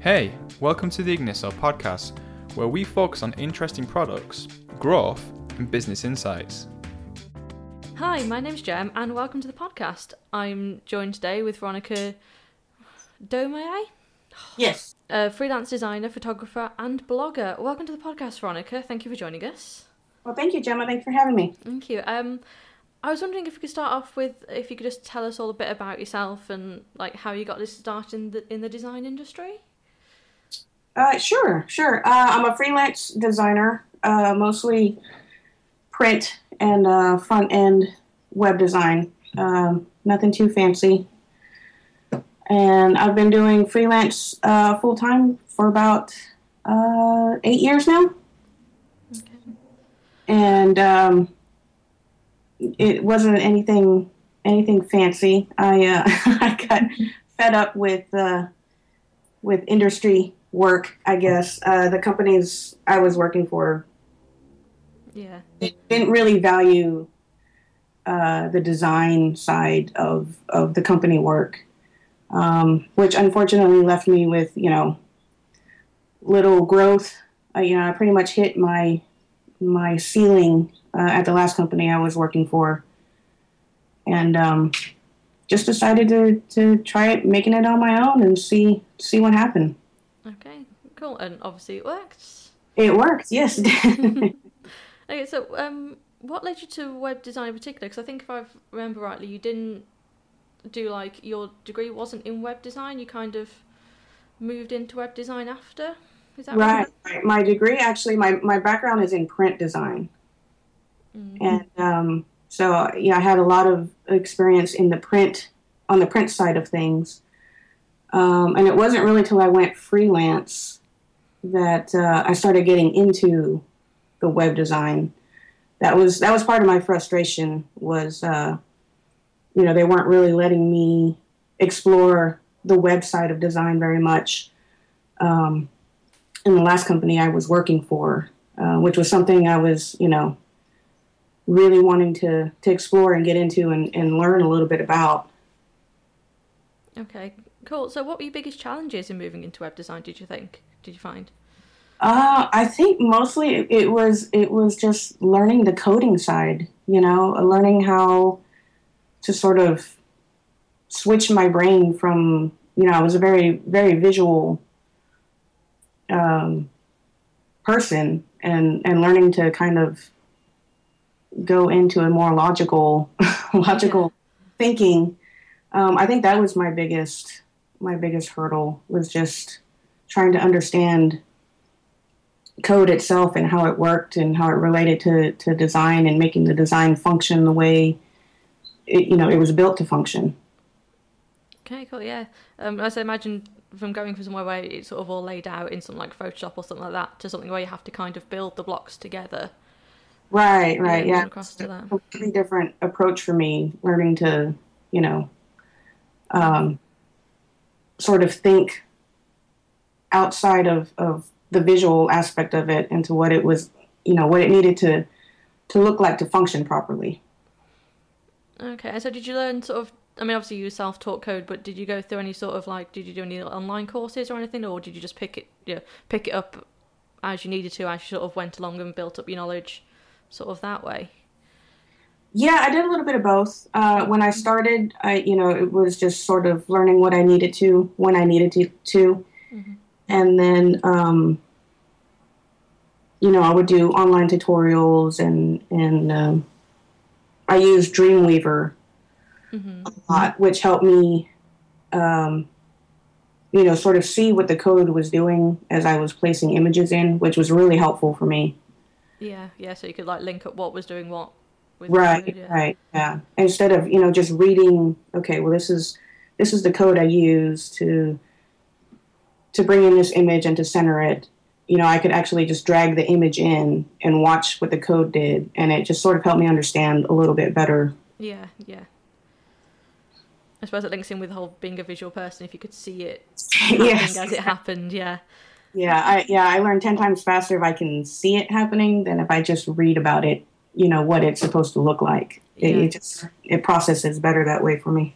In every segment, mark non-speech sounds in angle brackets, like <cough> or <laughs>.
Hey, welcome to the Igniso podcast, where we focus on interesting products, growth, and business insights. Hi, my name's Jem, and welcome to the podcast. I'm joined today with Veronica Domeier, Yes. a freelance designer, photographer, and blogger. Welcome to the podcast, Veronica. Thank you for joining us. Well, thank you, Gemma. Thanks for having me. Thank you. Um, I was wondering if you could start off with if you could just tell us all a bit about yourself and like how you got this start in the in the design industry. Uh, sure, sure. Uh, I'm a freelance designer, uh, mostly print and uh, front end web design. Um, nothing too fancy. And I've been doing freelance uh, full time for about uh, eight years now. And um, it wasn't anything anything fancy. I uh, <laughs> I got fed up with uh, with industry work. I guess uh, the companies I was working for Yeah. didn't really value uh, the design side of of the company work, um, which unfortunately left me with you know little growth. Uh, you know, I pretty much hit my my ceiling uh, at the last company I was working for, and um, just decided to to try it, making it on my own, and see see what happened. Cool. And obviously it worked. It worked, yes. <laughs> <laughs> Okay. So, um, what led you to web design in particular? Because I think if I remember rightly, you didn't do like your degree wasn't in web design. You kind of moved into web design after. Is that right, right. My degree actually, my, my background is in print design. Mm. And um, so, yeah, I had a lot of experience in the print, on the print side of things. Um, and it wasn't really till I went freelance that uh, I started getting into the web design. That was that was part of my frustration was, uh, you know, they weren't really letting me explore the web side of design very much. Um, in the last company I was working for, uh, which was something I was, you know, really wanting to, to explore and get into and, and learn a little bit about. Okay, cool. So, what were your biggest challenges in moving into web design? Did you think? Did you find? Uh, I think mostly it, it was it was just learning the coding side, you know, learning how to sort of switch my brain from, you know, I was a very very visual um, person, and and learning to kind of go into a more logical <laughs> logical thinking. Um, I think that was my biggest my biggest hurdle was just trying to understand code itself and how it worked and how it related to, to design and making the design function the way it, you know it was built to function. Okay, cool. Yeah. Um, as I imagine from going from somewhere where it's sort of all laid out in something like Photoshop or something like that to something where you have to kind of build the blocks together. Right, right, Yeah, across to that. Completely different approach for me, learning to, you know, um, sort of think outside of, of the visual aspect of it into what it was, you know, what it needed to to look like to function properly. Okay. So, did you learn sort of? I mean, obviously you self-taught code, but did you go through any sort of like? Did you do any online courses or anything, or did you just pick it, you know, pick it up as you needed to, as you sort of went along and built up your knowledge, sort of that way? Yeah, I did a little bit of both. Uh, when I started, I you know it was just sort of learning what I needed to when I needed to, to. And then um, you know I would do online tutorials and and um, I used Dreamweaver hmm a lot, which helped me um, you know sort of see what the code was doing as I was placing images in, which was really helpful for me. Yeah, yeah. So you could like link up what was doing what. With right code, yeah. right yeah instead of you know just reading okay well this is this is the code i use to to bring in this image and to center it you know i could actually just drag the image in and watch what the code did and it just sort of helped me understand a little bit better Yeah, yeah. I suppose it links in with the whole being a visual person. If you could see it <laughs> yes as it happened, yeah. yeah i yeah i learn 10 times faster if i can see it happening than if i just read about it you know what it's supposed to look like it, Yeah. it just it processes better that way for me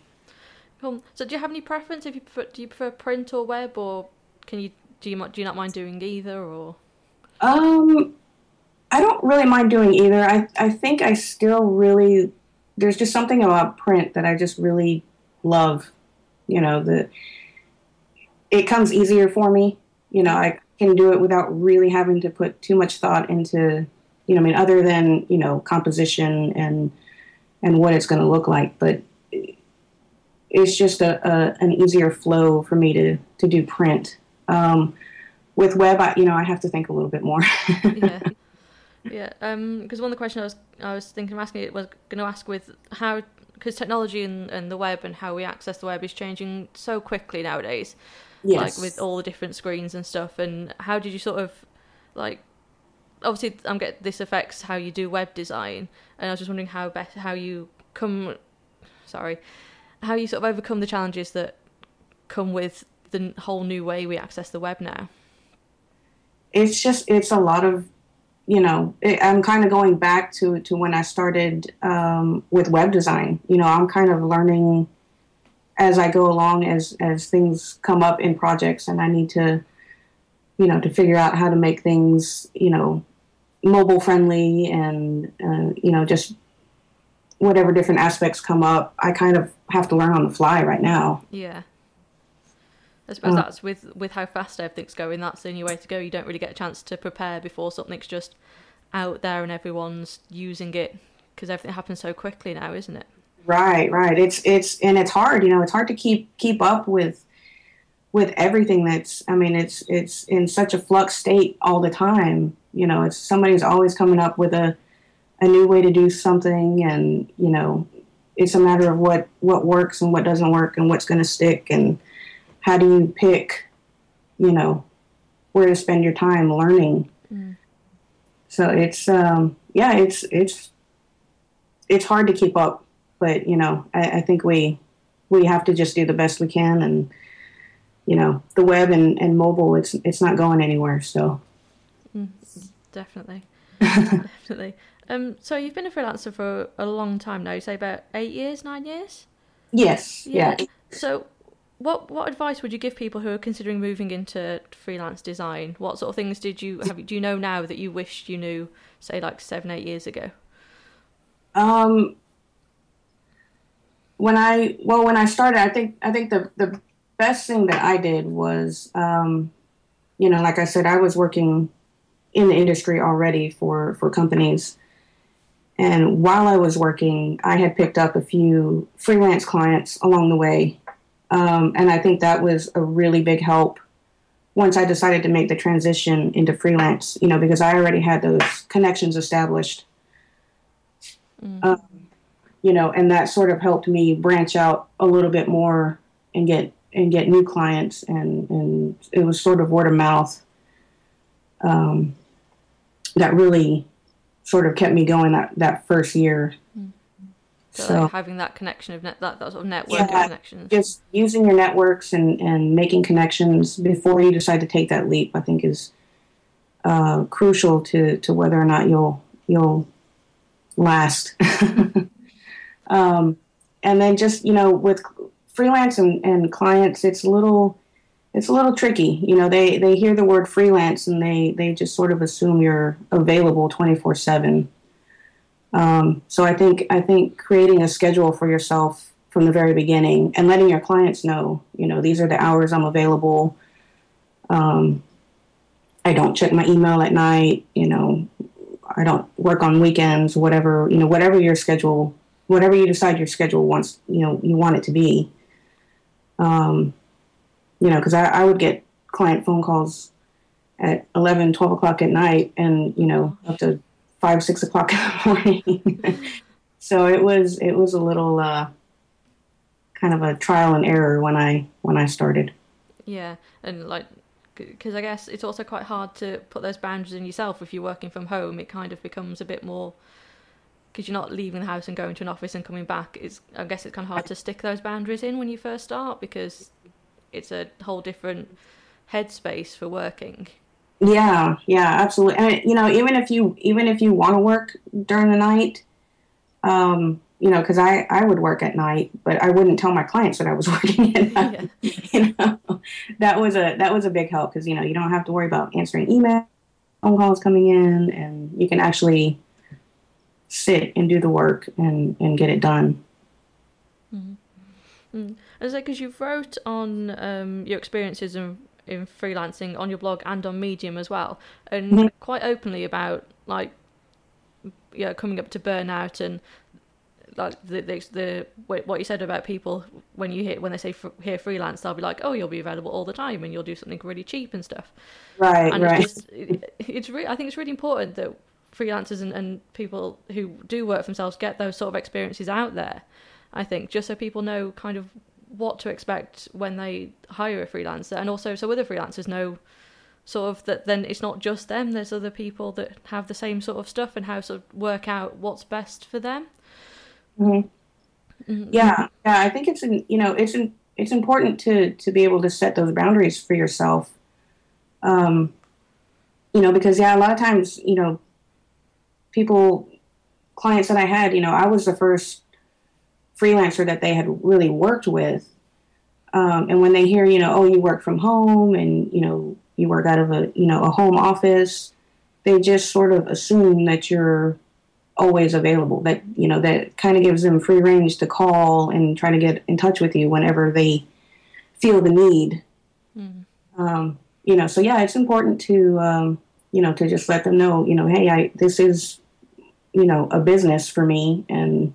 Cool. So, do you have any preference? If you prefer, do you prefer print or web, or can you do you do you not mind doing either or? Um, I don't really mind doing either. I I think I still really there's just something about print that I just really love. You know the it comes easier for me. You know I can do it without really having to put too much thought into you know I mean other than you know composition and and what it's going to look like, but it's just a, a, an easier flow for me to to do print. Um, with web, I, you know, I have to think a little bit more. <laughs> yeah, <laughs> yeah. Because um, one of the questions I was I was thinking of asking it was going to ask with how because technology and, and the web and how we access the web is changing so quickly nowadays. Yes. Like with all the different screens and stuff. And how did you sort of like obviously I'm get this affects how you do web design and I was just wondering how best how you come sorry how you sort of overcome the challenges that come with the whole new way we access the web now. It's just it's a lot of you know it, i'm kind of going back to to when i started um, with web design. You know i'm kind of learning as i go along as as things come up in projects and i need to you know to figure out how to make things you know mobile friendly and uh, you know just whatever different aspects come up i kind of have to learn on the fly right now. Yeah I suppose uh, that's with with how fast everything's going. That's the only way to go. You don't really get a chance to prepare before something's just out there and everyone's using it because everything happens so quickly now, isn't it? Right, right. It's it's and it's hard. You know, it's hard to keep keep up with with everything that's. I mean, it's it's in such a flux state all the time. You know, it's somebody's always coming up with a a new way to do something, and you know, it's a matter of what what works and what doesn't work and what's going to stick and how do you pick, you know, where to spend your time learning. Mm. So it's um, yeah, it's it's it's hard to keep up, but you know, I, I think we we have to just do the best we can and you know the web and, and mobile it's it's not going anywhere so mm, definitely <laughs> definitely um so you've been a freelancer for a long time now you say about eight years nine years yes yeah, yeah. so what what advice would you give people who are considering moving into freelance design? What sort of things did you have? Do you know now that you wished you knew, say, like seven eight years ago? Um, when I well, when I started, I think I think the the best thing that I did was, um, you know, like I said, I was working in the industry already for for companies. And while I was working, I had picked up a few freelance clients along the way um, and I think that was a really big help once I decided to make the transition into freelance, you know, because I already had those connections established. Mm-hmm. Um, you know, and that sort of helped me branch out a little bit more and get and get new clients, and and it was sort of word of mouth um, that really sort of kept me going that that first year. So, so like having that connection of net, that, that sort of network yeah, connections. Just using your networks and, and making connections before you decide to take that leap, I think is uh, crucial to, to whether or not you'll you'll last. <laughs> um, and then just you know with freelance and, and clients, it's a little it's a little tricky. You know, they they hear the word freelance and they they just sort of assume you're available twenty four seven. Um, so I think I think creating a schedule for yourself from the very beginning and letting your clients know, you know, these are the hours I'm available. Um, I don't check my email at night. You know, I don't work on weekends. Whatever you know, whatever your schedule, whatever you decide your schedule wants, you know, you want it to be. Um, you know, because I, I would get client phone calls at 11, 12 o'clock at night, and you know, up to five six o'clock in the <laughs> morning. so it was it was a little uh, kind of a trial and error when I when I started. Yeah, and like because I guess it's also quite hard to put those boundaries in yourself if you're working from home. It kind of becomes a bit more because you're not leaving the house and going to an office and coming back. It's I guess it's kind of hard to stick those boundaries in when you first start because it's a whole different headspace for working. Yeah, yeah, absolutely. And you know, even if you even if you want to work during the night, um, you know, because I, I would work at night, but I wouldn't tell my clients that I was <laughs> working at night. Yeah. you know, that was a that was a big help because you know you don't have to worry about answering email, phone calls coming in, and you can actually sit and do the work and and get it done. Mm-hmm. Mm. As like, because you wrote on um, your experiences in in freelancing on your blog and on Medium as well, and mm-hmm. quite openly about like yeah coming up to burnout and like the, the, the what you said about people when you hear when they say hear freelance they'll be like oh you'll be available all the time and you'll do something really cheap and stuff right and right it's, just, it, it's re- I think it's really important that freelancers and, and people who do work for themselves get those sort of experiences out there I think just so people know kind of what to expect when they hire a freelancer and also so other freelancers know sort of that then it's not just them there's other people that have the same sort of stuff and how to sort of work out what's best for them Mm-hmm. Mm-hmm. Yeah, yeah. I think it's an, you know it's an, it's important to to be able to set those boundaries for yourself. Um, you know, because yeah, a lot of times you know, people, clients that I had, you know, I was the first freelancer that they had really worked with. Um, and when they hear, you know, oh, you work from home and, you know, you work out of a, you know, a home office, they just sort of assume that you're always available. That you know that kind of gives them free range to call and try to get in touch with you whenever they feel the need. Mm. Um, you know, so yeah, it's important to um, you know to just let them know, you know, hey, I this is you know a business for me and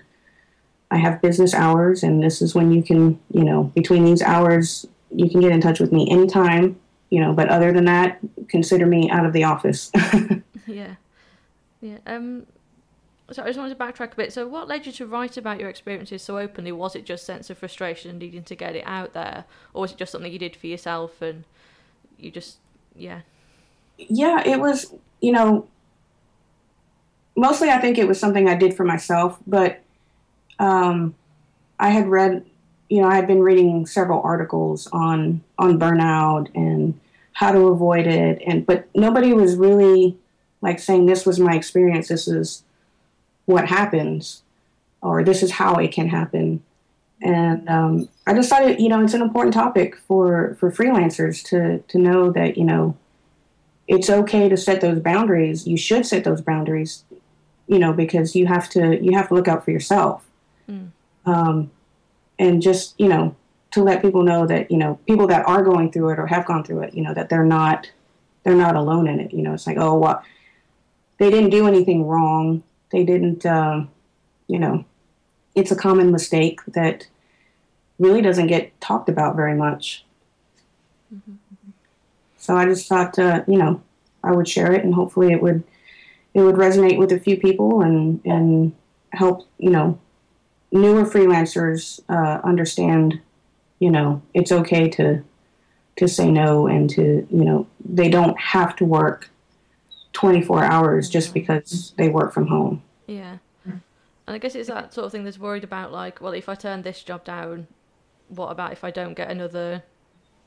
I have business hours and this is when you can, you know, between these hours you can get in touch with me anytime, you know, but other than that, consider me out of the office. <laughs> yeah. Yeah. Um so I just wanted to backtrack a bit. So, what led you to write about your experiences so openly? Was it just sense of frustration and needing to get it out there, or was it just something you did for yourself and you just, yeah? Yeah, it was. You know, mostly I think it was something I did for myself, but um, I had read, you know, I had been reading several articles on on burnout and how to avoid it, and but nobody was really like saying this was my experience. This is what happens or this is how it can happen. And um, i decided you know it's an important topic for for freelancers to to know that you know it's okay to set those boundaries. You should set those boundaries you know because you have to you have to look out for yourself mm. um, and just you know to let people know that you know people that are going through it or have gone through it you know that they're not they're not alone in it you know it's like oh well, they didn't do anything wrong they didn't, uh, you know, it's a common mistake that really doesn't get talked about very much. Mm-hmm. So I just thought, uh, you know, I would share it, and hopefully it would it would resonate with a few people and and help you know newer freelancers uh, understand, you know, it's okay to to say no and to you know they don't have to work 24 hours just because they work from home. Yeah. And I guess it's that sort of thing that's worried about like, well, if I turn this job down, what about if I don't get another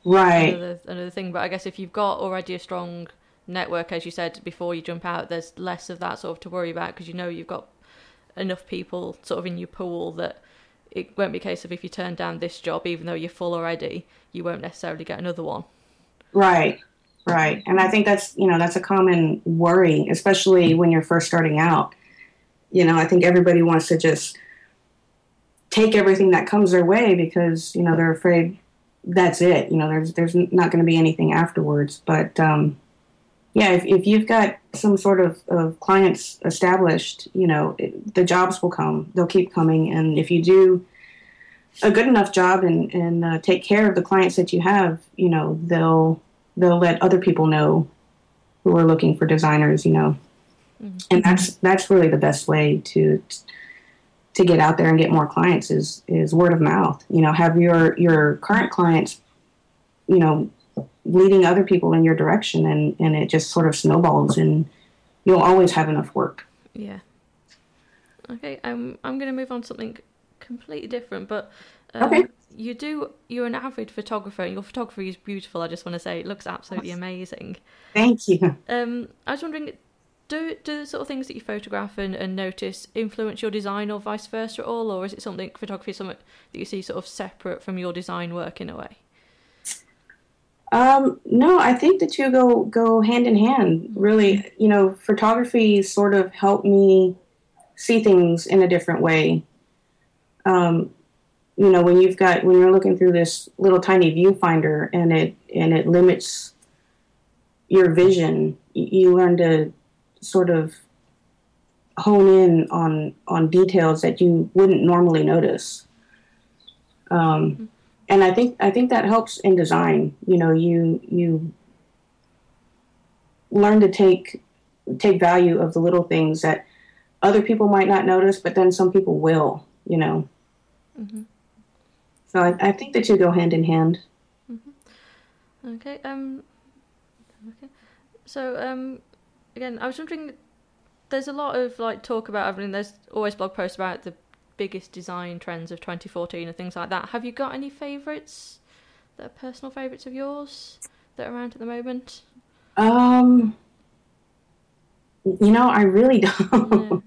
right another, another thing? But I guess if you've got already a strong network, as you said before you jump out, there's less of that sort of to worry about because you know you've got enough people sort of in your pool that it won't be a case of if you turn down this job, even though you're full already, you won't necessarily get another one. Right. Right. And I think that's, you know, that's a common worry, especially when you're first starting out. You know, I think everybody wants to just take everything that comes their way because, you know, they're afraid that's it. You know, there's there's not going to be anything afterwards. But um, yeah, if, if you've got some sort of, of clients established, you know, it, the jobs will come. They'll keep coming. And if you do a good enough job and, and uh, take care of the clients that you have, you know, they'll they'll let other people know who are looking for designers, you know. Mm-hmm. And that's that's really the best way to to get out there and get more clients is is word of mouth. You know, have your your current clients, you know, leading other people in your direction and and it just sort of snowballs and you'll always have enough work. Yeah. Okay, um, I'm going to move on to something completely different, but um, okay you do you're an avid photographer and your photography is beautiful i just want to say it looks absolutely amazing thank you um i was wondering do do the sort of things that you photograph and, and notice influence your design or vice versa at all, or is it something photography something that you see sort of separate from your design work in a way? Um, no, I think the two go go hand in hand. Really, you know, photography sort of helped me see things in a different way. Um, you know, when you've got when you're looking through this little tiny viewfinder and it and it limits your vision, you learn to sort of hone in on on details that you wouldn't normally notice. Um, mm-hmm and I think I think that helps in design. You know, you you learn to take take value of the little things that other people might not notice, but then some people will. You know. Mm-hmm. So I, I, think the two go hand in hand. Mm-hmm. Okay. Um. Okay. So um, again, I was wondering. There's a lot of like talk about. I mean, there's always blog posts about the biggest design trends of 2014 and things like that. Have you got any favourites that are personal favourites of yours that are around at the moment? Um, you know, I really <laughs> don't.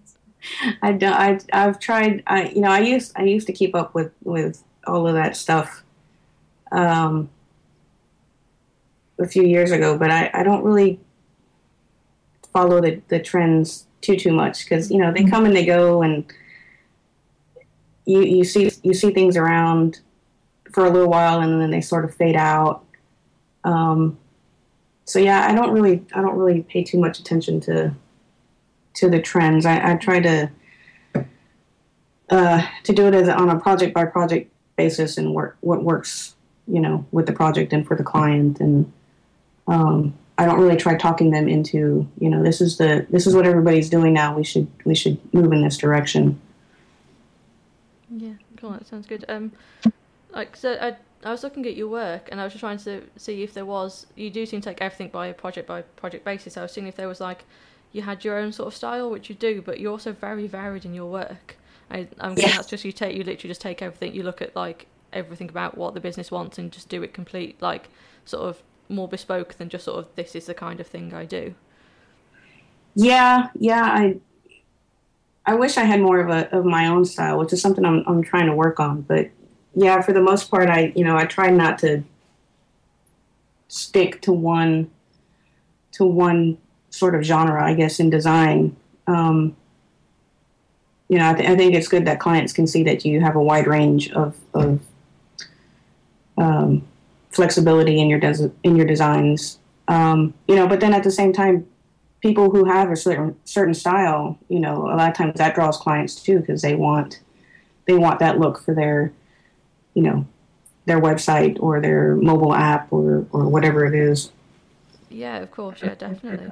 Yeah. I don't. I, I've tried. I you know I used I used to keep up with with all of that stuff. Um, a few years ago, but I, I don't really follow the, the trends too too much because you know they mm-hmm. come and they go and you, you see you see things around for a little while and then they sort of fade out. Um, so yeah, I don't really I don't really pay too much attention to to the trends. I, I try to uh, to do it as on a project by project basis and work what works you know with the project and for the client and um, I don't really try talking them into you know this is the this is what everybody's doing now we should we should move in this direction. Yeah, cool. That sounds good. Um, like so, I I was looking at your work and I was just trying to see if there was. You do seem to take everything by a project by project basis. I was seeing if there was like you had your own sort of style, which you do, but you're also very varied in your work. I, I'm guessing yeah. that's just you take you literally just take everything. You look at like everything about what the business wants and just do it complete, like sort of more bespoke than just sort of this is the kind of thing I do. Yeah, yeah, I I wish I had more of a of my own style, which is something I'm I'm trying to work on. But yeah, for the most part, I you know I try not to stick to one to one sort of genre, I guess, in design. Um, you know, I, th- I, think it's good that clients can see that you have a wide range of, of um, flexibility in your des- in your designs. Um, you know, but then at the same time, people who have a certain certain style, you know, a lot of times that draws clients too because they want they want that look for their, you know, their website or their mobile app or or whatever it is. Yeah, of course, yeah, definitely.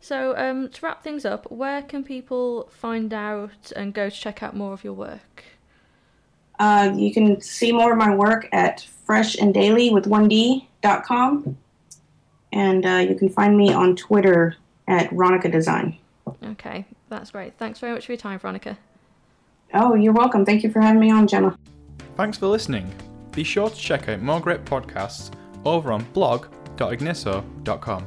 So, um, to wrap things up, where can people find out and go to check out more of your work? Uh, you can see more of my work at freshandaily with 1d.com and uh, you can find me on Twitter at Ronica Design. Okay, that's great. Thanks very much for your time, Veronica. Oh, you're welcome. Thank you for having me on, Gemma. Thanks for listening. Be sure to check out more great podcasts over on blog.igniso.com.